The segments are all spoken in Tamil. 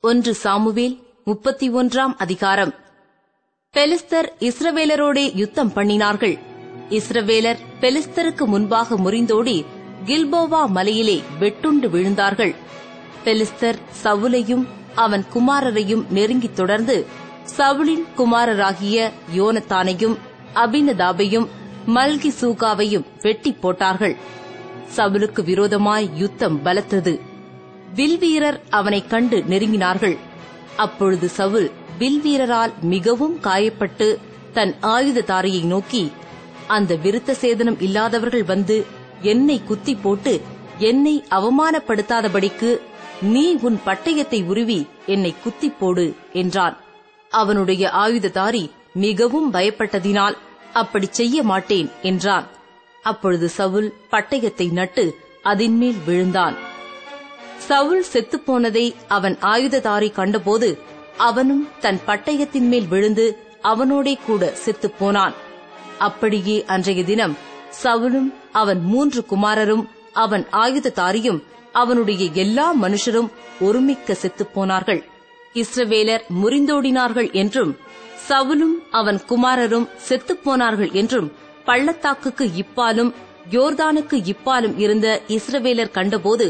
ஒன்று சாமுவேல் முப்பத்தி ஒன்றாம் அதிகாரம். பெலிஸ்தர் இஸ்ரவேலரோடே யுத்தம் பண்ணினார்கள். இஸ்ரவேலர் பெலிஸ்தருக்கு முன்பாக முறிந்தோடி கில்போவா மலையிலே வெட்டுண்டு விழுந்தார்கள். பெலிஸ்தர் சவுலையும் அவன் குமாரரையும் நெருங்கித் தொடர்ந்து சவுலின் குமாரராகிய யோனத்தானையும் அபினதாபையும் மல்கி சூகாவையும் வெட்டி போட்டார்கள். சவுலுக்கு விரோதமாய் யுத்தம் பலத்தது. வில்வீரர் அவனைக் கண்டு நெருங்கினார்கள். அப்பொழுது சவுல் வில்வீரரால் மிகவும் காயப்பட்டு தன் ஆயுததாரியை நோக்கி அந்த விருத்த சேதனம் இல்லாதவர்கள் வந்து என்னை குத்தி போட்டு என்னை அவமானப்படுத்தாதபடிக்கு நீ உன் பட்டயத்தை உருவி என்னை குத்தி போடு என்றான். அவனுடைய ஆயுததாரி மிகவும் பயப்பட்டதினால் அப்படி செய்ய மாட்டேன் என்றான். அப்பொழுது சவுல் பட்டயத்தை நட்டு அதின்மேல் விழுந்தான். சவுல் செத்துப்போனதை அவன் ஆயுததாரி கண்டபோது அவனும் தன் பட்டயத்தின் மேல் விழுந்து அவனோடே கூட செத்துப்போனான். அப்படியே அன்றைய தினம் சவுலும் அவன் மூன்று குமாரரும் அவன் ஆயுததாரியும் அவனுடைய எல்லா மனுஷரும் ஒருமிக்க செத்துப்போனார்கள். இஸ்ரவேலர் முறிந்தோடினார்கள் என்றும் சவுலும் அவன் குமாரரும் செத்துப்போனார்கள் என்றும் பள்ளத்தாக்குக்கு இப்பாலும் யோர்தானுக்கு இப்பாலும் இருந்த இஸ்ரவேலர் கண்டபோது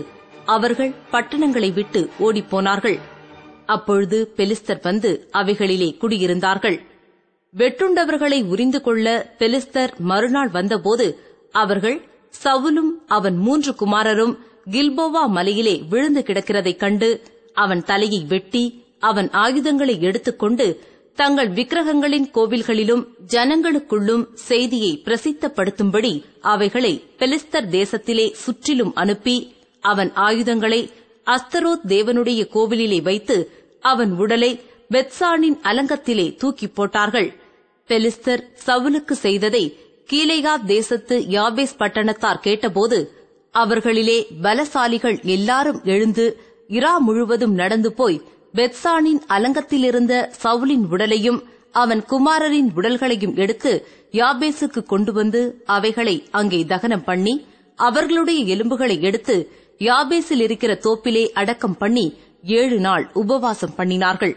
அவர்கள் பட்டணங்களை விட்டு ஓடிப்போனார்கள். அப்பொழுது பெலிஸ்தர் வந்து அவைகளிலே குடியிருந்தார்கள். வெட்டுண்டவர்களை உரிந்து கொள்ள பெலிஸ்தர் மறுநாள் வந்தபோது அவர்கள் சவுலும் அவன் மூன்று குமாரரும் கில்போவா மலையிலே விழுந்து கிடக்கிறதைக் கண்டு அவன் தலையை வெட்டி அவன் ஆயுதங்களை எடுத்துக்கொண்டு தங்கள் விக்கிரகங்களின் கோவில்களிலும் ஜனங்களுக்குள்ளும் செய்தியை பிரசித்தப்படுத்தும்படி அவைகளை பெலிஸ்தர் தேசத்திலே சுற்றிலும் அனுப்பி அவன் ஆயுதங்களை அஸ்தரோத் தேவனுடைய கோவிலிலே வைத்து அவன் உடலை பெத்சானின் அலங்கத்திலே தூக்கி போட்டார்கள். பெலிஸ்தர் சவுலுக்கு செய்ததை கீலேகா தேசத்து யாபேஸ் பட்டணத்தார் கேட்டபோது அவர்களிலே பலசாலிகள் எல்லாரும் எழுந்து இரா முழுவதும் நடந்து போய் பெத்சானின் அலங்கத்திலிருந்த சவுலின் உடலையும் அவன் குமாரரின் உடல்களையும் எடுத்து யாபேசுக்கு கொண்டு வந்து அவைகளை அங்கே தகனம் பண்ணி அவர்களுடைய எலும்புகளை எடுத்து யாபேசில் இருக்கிற தோப்பிலே அடக்கம் பண்ணி ஏழு நாள் உபவாசம் பண்ணினார்கள்.